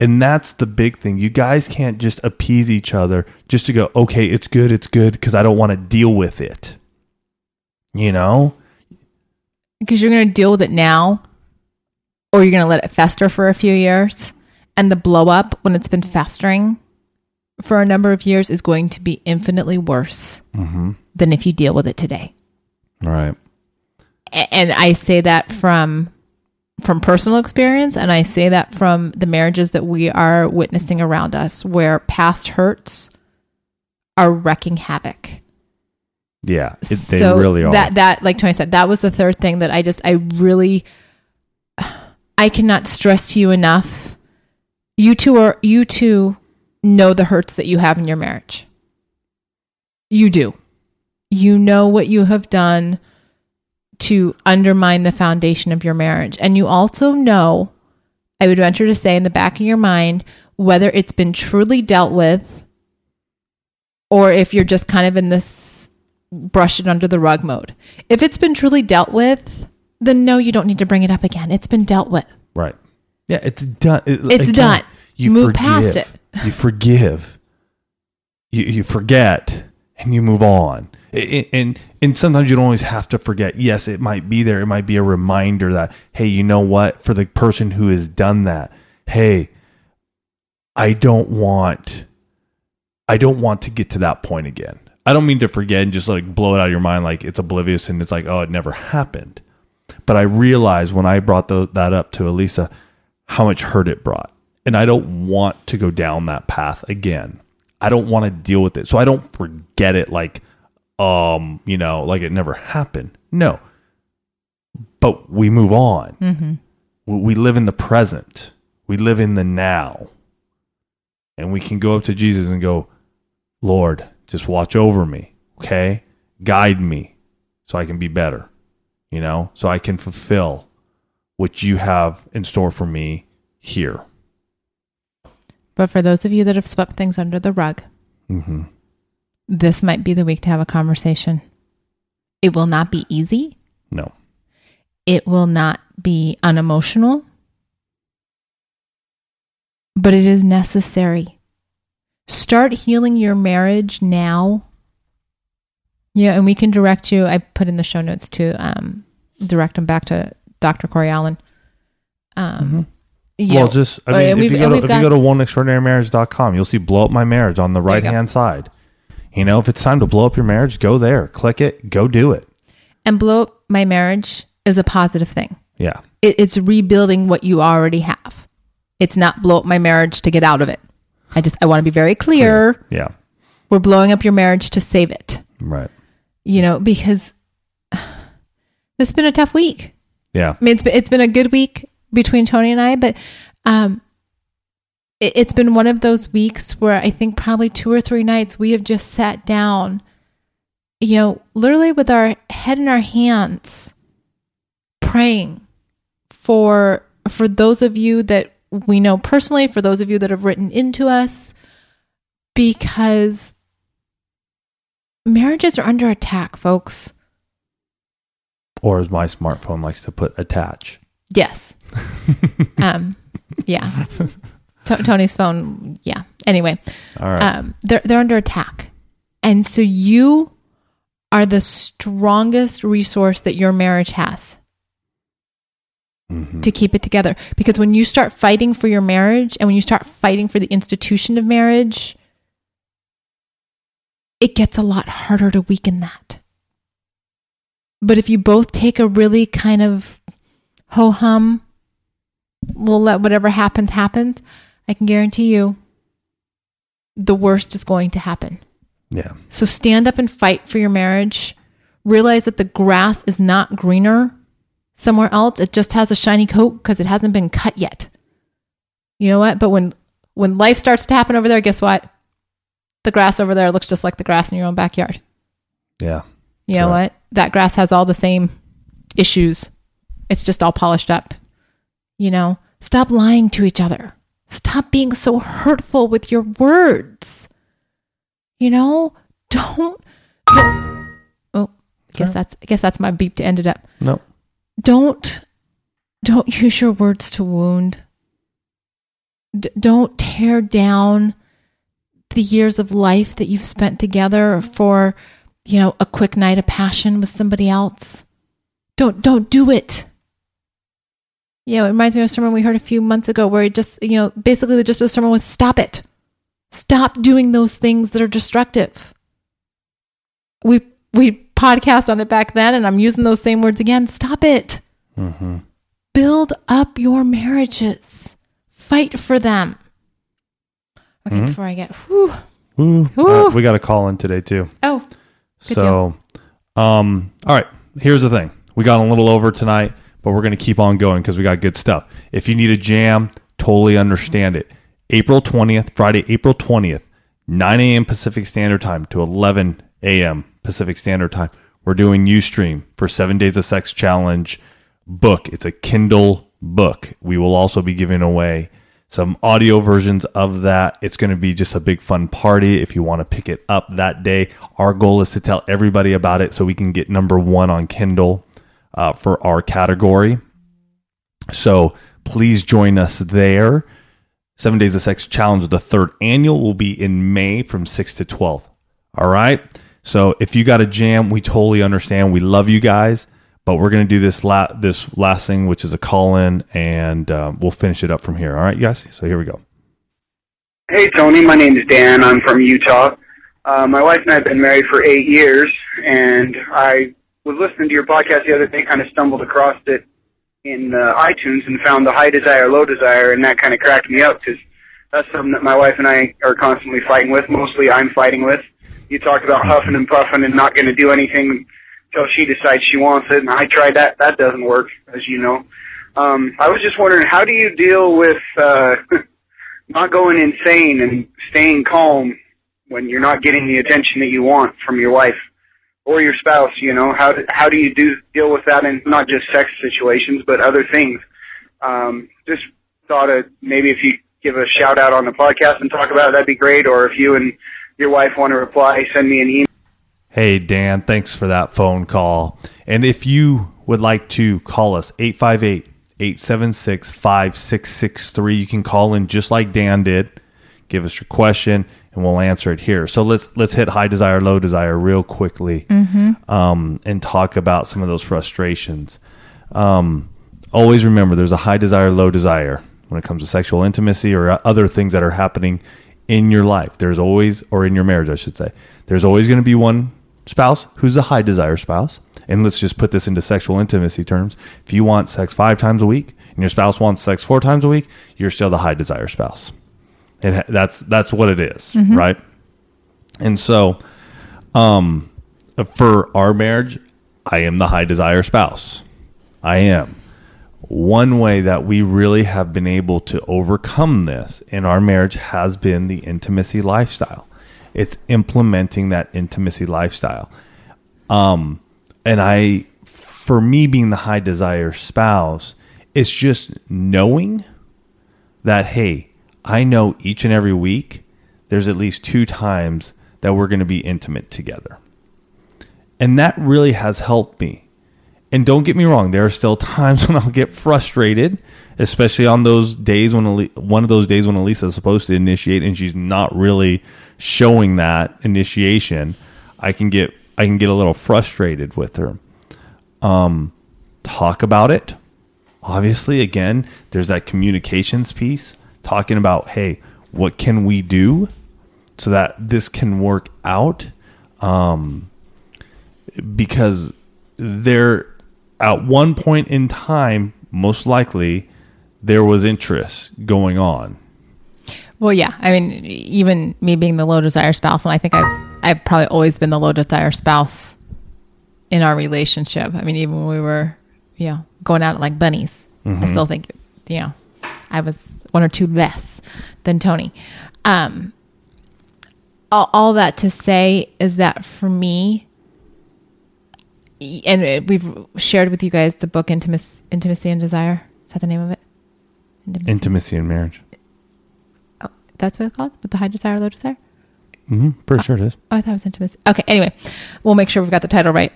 And that's the big thing. You guys can't just appease each other just to go okay it's good it's good because i don't want to deal with it you know? Because you're going to deal with it now or you're going to let it fester for a few years. And the blow up when it's been festering for a number of years is going to be infinitely worse mm-hmm. than if you deal with it today. Right. And i say that from from personal experience and i say that from the marriages that we are witnessing around us where past hurts are wrecking havoc yeah it, they so really are. that that like tony said that was the third thing that i just i really i cannot stress to you enough. You two are you two know the hurts that you have in your marriage. You do. You know what you have done to undermine the foundation of your marriage. And you also know i would venture to say in the back of your mind whether it's been truly dealt with or if you're just kind of in this brush it under the rug mode. If it's been truly dealt with, then no, you don't need to bring it up again. It's been dealt with. Right. Yeah, it's done. It- It's done. You Move forgive. past it. You forgive. You you forget and you move on. And and sometimes you don't always have to forget. Yes, it might be there. It might be a reminder that hey, you know what? For the person who has done that, hey, I don't want I don't want to get to that point again. I don't mean to forget and just like blow it out of your mind like it's oblivious and it's like oh it never happened. But I realized when I brought tho- that up to Alisa how much hurt it brought. And I don't want to go down that path again. I don't want to deal with it. So I don't forget it like um, you know, like it never happened. No. But we move on. We we live in the present. We live in the now. And we can go up to Jesus and go, Lord, just watch over me, okay? Guide me so I can be better, you know, so I can fulfill what you have in store for me here. But for those of you that have swept things under the rug, hmm this might be the week to have a conversation. It will not be easy. No. It will not be unemotional. But it is necessary. Start healing your marriage now. Yeah, and we can direct you. I put in the show notes to um, direct them back to Dr. Corey Allen. Um, Mm-hmm. well, just, I mean, if you, go to, if you go to oneextraordinarymarriage.com, you'll see blow up my marriage on the right hand side. You know, if it's time to blow up your marriage, go there, click it, go do it. and blow up my marriage is a positive thing. Yeah. it, it's rebuilding what you already have. It's not blow up my marriage to get out of it. I just I want to be very clear. Yeah. We're blowing up your marriage to save it. Right. You know, because this has been a tough week. Yeah. I mean, it's been, it's been a good week between Tony and I, but um, it, it's been one of those weeks where I think probably two or three nights we have just sat down, you know, literally with our head in our hands, praying for for those of you that we know personally, for those of you that have written into us, because marriages are under attack, folks. Or as my smartphone likes to put, attach. Yes. um, Yeah. T- Tony's phone. Yeah. Anyway, All right. um, they're they're under attack, and so you are the strongest resource that your marriage has Mhm. to keep it together. Because when you start fighting for your marriage, and when you start fighting for the institution of marriage, it gets a lot harder to weaken that. But if you both take a really kind of ho hum, we'll let whatever happens happen. I can guarantee you, the worst is going to happen. Yeah. So stand up and fight for your marriage. Realize that the grass is not greener somewhere else. It just has a shiny coat because it hasn't been cut yet. You know what? But when when life starts to happen over there, guess what? The grass over there looks just like the grass in your own backyard. Yeah. You know Sure. what? That grass has all the same issues. It's just all polished up. You know, stop lying to each other. Stop being so hurtful with your words. You know, don't. don't- oh, I guess that's. I guess that's my beep to end it up. No. Don't. Don't use your words to wound. D- don't tear down the years of life that you've spent together for you know a quick night of passion with somebody else don't don't do it you know it reminds me of a sermon we heard a few months ago where it just you know basically the just the sermon was stop it stop doing those things that are destructive we we podcast on it back then and i'm using those same words again stop it Mm-hmm. build up your marriages fight for them okay Mhm. before i get whew, Ooh. Ooh. Uh, we got a call in today too. oh so, um, all right. Here's the thing. We got a little over tonight, but we're going to keep on going because we got good stuff. If you need a jam, totally understand it. April 20th, Friday, April 20th, 9 a.m. Pacific Standard Time to 11 a.m. Pacific Standard Time. We're doing Ustream for Seven Days of Sex Challenge book. It's a Kindle book. We will also be giving away some audio versions of that. It's going to be just a big fun party if you want to pick it up that day. Our goal is to tell everybody about it so we can get number one on Kindle uh, for our category. So please join us there. Seven Days of Sex Challenge, the third annual, will be in May from 6 to 12. All right. So if you got a jam, we totally understand. We love you guys, but we're going to do this la- this last thing, which is a call in, and uh, we'll finish it up from here. All right, you guys. So here we go. Hey, Tony. My name is Dan. I'm from Utah. Uh, my wife and I have been married for eight years, and I was listening to your podcast the other day, kind of stumbled across it in uh, iTunes and found the high desire, low desire, and that kind of cracked me up because that's something that my wife and I are constantly fighting with. Mostly I'm fighting with. You talked about huffing and puffing and not going to do anything until she decides she wants it, and I tried that. That doesn't work, as you know. Um, I was just wondering, how do you deal with uh, not going insane and staying calm when you're not getting the attention that you want from your wife or your spouse? You know, how do, how do you do deal with that in not just sex situations but other things? Um, just thought of maybe if you give a shout out on the podcast and talk about it, that'd be great. Or if you and your wife want to reply, send me an email. Hey, Dan, thanks for that phone call. And if you would like to call us, 858 876 5663, you can call in just like Dan did. Give us your question and we'll answer it here. So let's let's hit high desire, low desire real quickly um, and talk about some of those frustrations. Um, always remember there's a high desire, low desire when it comes to sexual intimacy or other things that are happening in your life. There's always, or in your marriage, I should say, there's always going to be one spouse who's a high desire spouse. And let's just put this into sexual intimacy terms. If you want sex five times a week and your spouse wants sex four times a week, you're still the high desire spouse. It, ha- that's that's what it is, right? And so, um, for our marriage, I am the high desire spouse. I am. One way that we really have been able to overcome this in our marriage has been the intimacy lifestyle. It's implementing that intimacy lifestyle. Um, and I, for me being the high desire spouse, it's just knowing that, hey, I know each and every week there's at least two times that we're going to be intimate together. And that really has helped me. And don't get me wrong, there are still times when I'll get frustrated, especially on those days when one of those days when Alisa's supposed to initiate and she's not really showing that initiation. I can get I can get a little frustrated with her. Um, talk about it. Obviously, again, there's that communications piece talking about, hey, what can we do so that this can work out? Um, because there, at one point in time, most likely, there was interest going on. Well, yeah. I mean, even me being the low desire spouse, and I think I've I've probably always been the low desire spouse in our relationship. I mean, even when we were, you know, going out like bunnies, I still think, you know, I was one or two less than Tony. Um, all, all that to say is that for me, and uh, we've shared with you guys the book Intimacy, Intimacy and Desire. Is that the name of it? Intimacy. Intimacy in marriage. oh, that's what it's called? With the high desire, low desire? hmm Pretty sure it is. Oh, I thought it was intimacy. Okay. Anyway, we'll make sure we've got the title right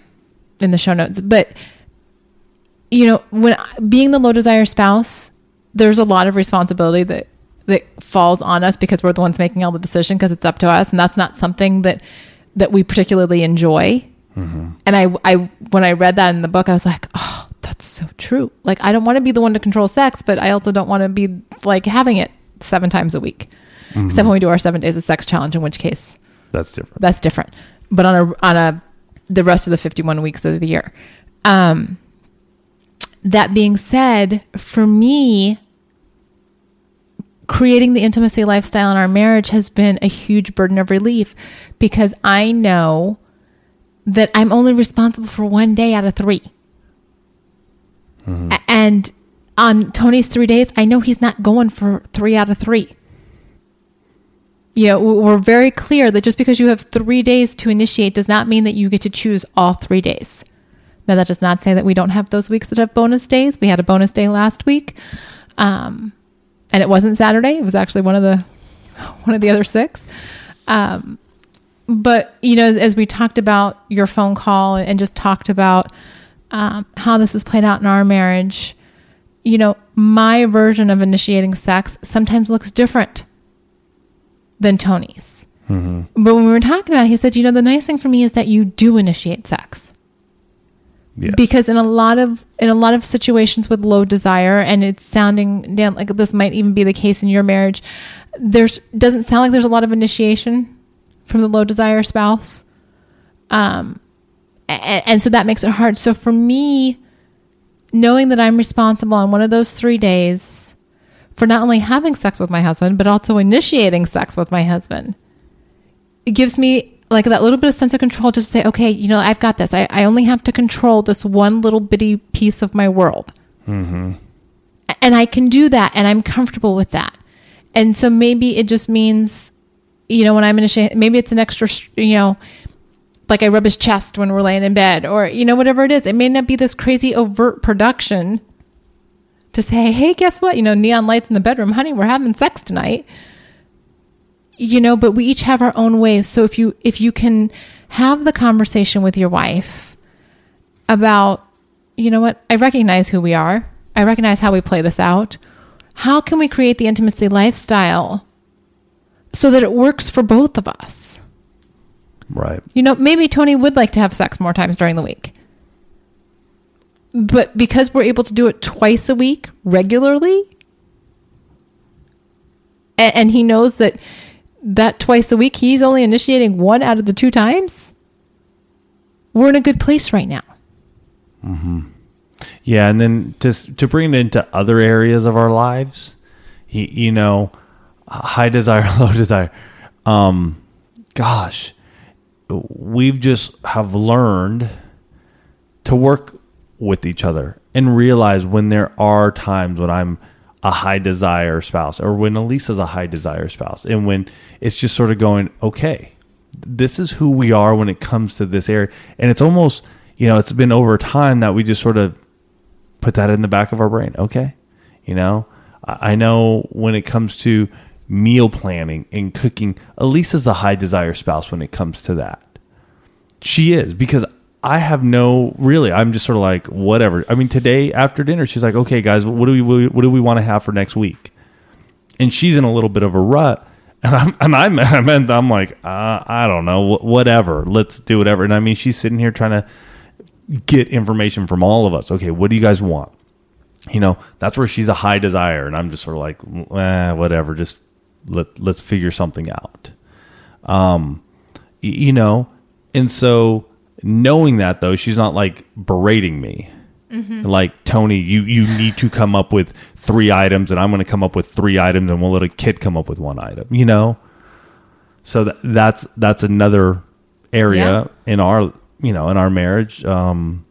in the show notes. But you know, when being the low desire spouse, there's a lot of responsibility that that falls on us because we're the ones making all the decision because it's up to us, and that's not something that that we particularly enjoy. And I, I, when I read that in the book, I was like, oh, that's so true. Like, I don't want to be the one to control sex, but I also don't want to be like having it seven times a week, except when we do our seven days of sex challenge, in which case That's different. that's different. But on a on a the rest of the 51 weeks of the year. Um that being said, for me creating the intimacy lifestyle in our marriage has been a huge burden of relief because I know that I'm only responsible for one day out of 3. A- And on Tony's 3 days, I know he's not going for 3 out of 3 you know, we're very clear that just because you have three days to initiate does not mean that you get to choose all three days. Now, that does not say that we don't have those weeks that have bonus days. We had a bonus day last week, um, and it wasn't Saturday. It was actually one of the one of the other six. Um, but you know, as we talked about your phone call and just talked about um, how this has played out in our marriage, you know, my version of initiating sex sometimes looks different than Tony's. But when we were talking about it, he said, you know, the nice thing for me is that you do initiate sex. Yes. Because in a lot of in a lot of situations with low desire, and it's sounding Dan, like this might even be the case in your marriage, there's doesn't sound like there's a lot of initiation from the low desire spouse. Um and, and so that makes it hard. So for me, knowing that I'm responsible on one of those three days for not only having sex with my husband, but also initiating sex with my husband. It gives me like that little bit of sense of control just to say, okay, you know, I've got this. I, I only have to control this one little bitty piece of my world. And I can do that and I'm comfortable with that. And so maybe it just means, you know, when I'm initiating, maybe it's an extra, you know, like I rub his chest when we're laying in bed or, you know, whatever it is. It may not be this crazy overt production to say, hey, guess what? You know, neon lights in the bedroom, honey, we're having sex tonight. You know, but we each have our own ways. So if you if you can have the conversation with your wife about, you know what, I recognize who we are. I recognize how we play this out. How can we create the intimacy lifestyle so that it works for both of us? right. You know, maybe Tony would like to have sex more times during the week. But because we're able to do it twice a week regularly, and, and he knows that that twice a week he's only initiating one out of the two times, we're in a good place right now. Hmm. Yeah, and then to to bring it into other areas of our lives, you, you know, high desire, low desire. Um, gosh, we've just have learned to work with each other and realize when there are times when I'm a high desire spouse or when Alisa's a high desire spouse and when it's just sort of going, okay, this is who we are when it comes to this area. And it's almost, you know, it's been over time that we just sort of put that in the back of our brain. Okay. You know, I I know when it comes to meal planning and cooking, Alisa's a high desire spouse when it comes to that. She is because I have no really. I'm just sort of like whatever. I mean, today after dinner, she's like, "Okay, guys, what do we what do we want to have for next week?" And she's in a little bit of a rut, and I'm and I'm I'm like, uh, I don't know, whatever. Let's do whatever. And I mean, she's sitting here trying to get information from all of us. Okay, what do you guys want? You know, that's where she's a high desire, and I'm just sort of like, eh, whatever. Just let let's figure something out. Um, you know, and so knowing that though, she's not like berating me. Like Tony, you you need to come up with three items, and I'm going to come up with three items, and we'll let a kid come up with one item. You know, so that, that's that's another area in our you know in our marriage. Um,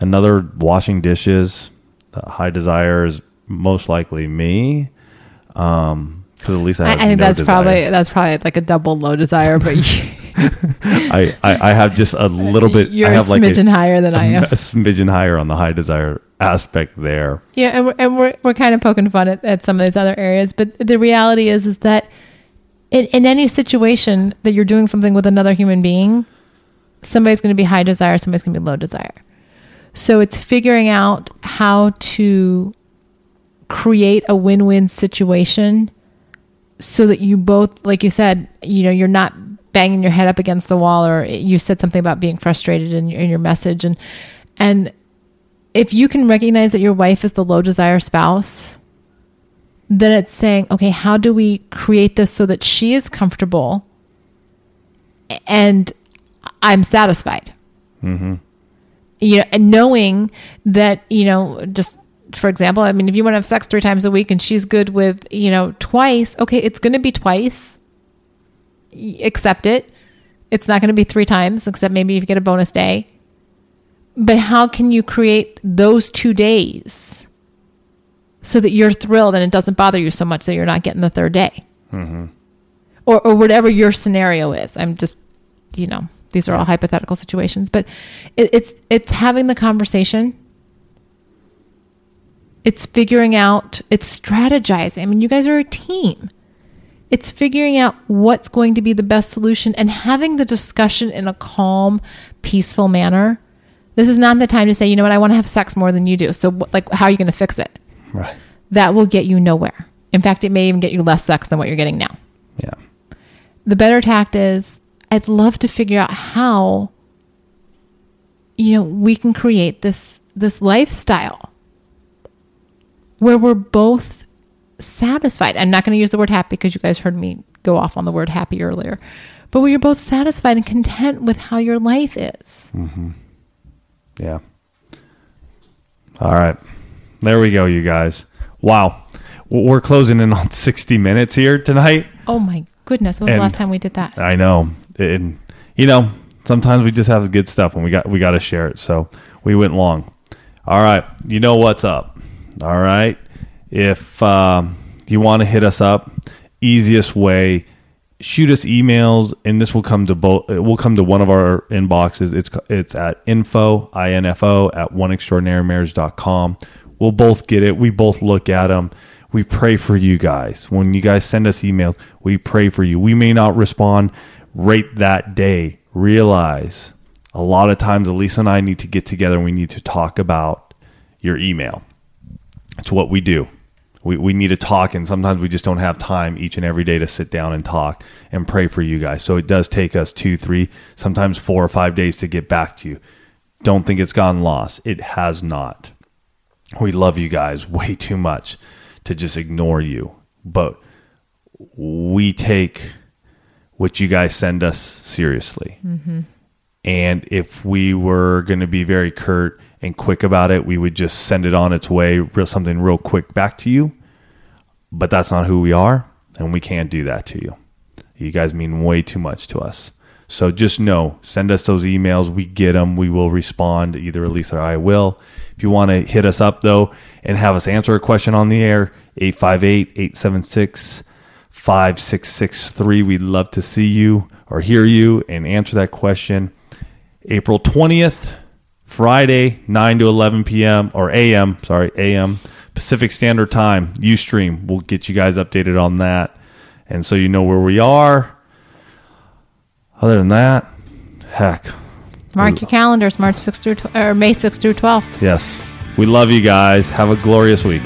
another washing dishes. Uh, high desire is most likely me. Um, because at least I, I, have I think no that's desire. probably that's probably like a double low desire, but you, I, I, I have just a little bit. you're I a have like smidgen higher than I am. a smidgen higher on the high desire aspect there. Yeah, and we're, and we're, we're kind of poking fun at, at some of these other areas, but the reality is is that in, in any situation that you're doing something with another human being, somebody's going to be high desire, somebody's going to be low desire. So it's figuring out how to create a win-win situation so that you both, like you said, you know, you're not banging your head up against the wall, or you said something about being frustrated in your, in your message, and and if you can recognize that your wife is the low desire spouse, then it's saying, okay, how do we create this so that she is comfortable and I'm satisfied? Mm-hmm. You know, and knowing that, you know, just for example, I mean, if you want to have sex three times a week and she's good with, you know, twice, okay, it's going to be twice. Accept it. It's not going to be three times, except maybe if you get a bonus day. But how can you create those two days so that you're thrilled and it doesn't bother you so much that you're not getting the third day? Mm-hmm. Or, or whatever your scenario is. I'm just, you know, these are all hypothetical situations, but it, it's it's having the conversation. It's figuring out. It's strategizing. I mean, you guys are a team. It's figuring out what's going to be the best solution and having the discussion in a calm, peaceful manner. This is not the time to say, you know what, I want to have sex more than you do. So, like, how are you going to fix it? Right. That will get you nowhere. In fact, it may even get you less sex than what you're getting now. Yeah. The better tact is, I'd love to figure out how, you know, we can create this this lifestyle where we're both satisfied. I'm not going to use the word happy because you guys heard me go off on the word happy earlier, but where you're both satisfied and content with how your life is. Mm-hmm. Yeah. All right. There we go, you guys. Wow. We're closing in on 60 minutes here tonight. Oh my goodness! When was And- the last time we did that? I know. And you know, sometimes we just have good stuff and we got we got to share it. So, we went long. All right. You know what's up. All right. If um, you want to hit us up, easiest way shoot us emails and this will come to both it will come to one of our inboxes. It's it's at info info at oneextraordinarymarriage.com we'll both get it. We both look at them we pray for you guys. When you guys send us emails we pray for you. We may not respond right that day. Realize a lot of times Alisa and i need to get together and we need to talk about your email it's what we do. We, we need to talk, and sometimes we just don't have time each and every day to sit down and talk and pray for you guys. So it does take us two, three, sometimes four or five days to get back to you. Don't think it's gotten lost. It has not. We love you guys way too much to just ignore you. But we take what you guys send us seriously. Mm-hmm. And if we were going to be very curt and quick about it, we would just send it on its way, real something real quick back to you. But that's not who we are, and we can't do that to you. You guys mean way too much to us. So just know, send us those emails. We get them. We will respond. Either Alisa or I will. If you want to hit us up, though, and have us answer a question on the air, 858 876 5663. We'd love to see you or hear you and answer that question. April 20th, Friday, 9 to 11 p.m. or a.m. Sorry, a.m. Pacific Standard Time. Ustream. We'll get you guys updated on that, and so you know where we are. Other than that, heck, Mark your calendars, March 6th through tw- or May 6th through 12th. Yes. We love you guys. Have a glorious week.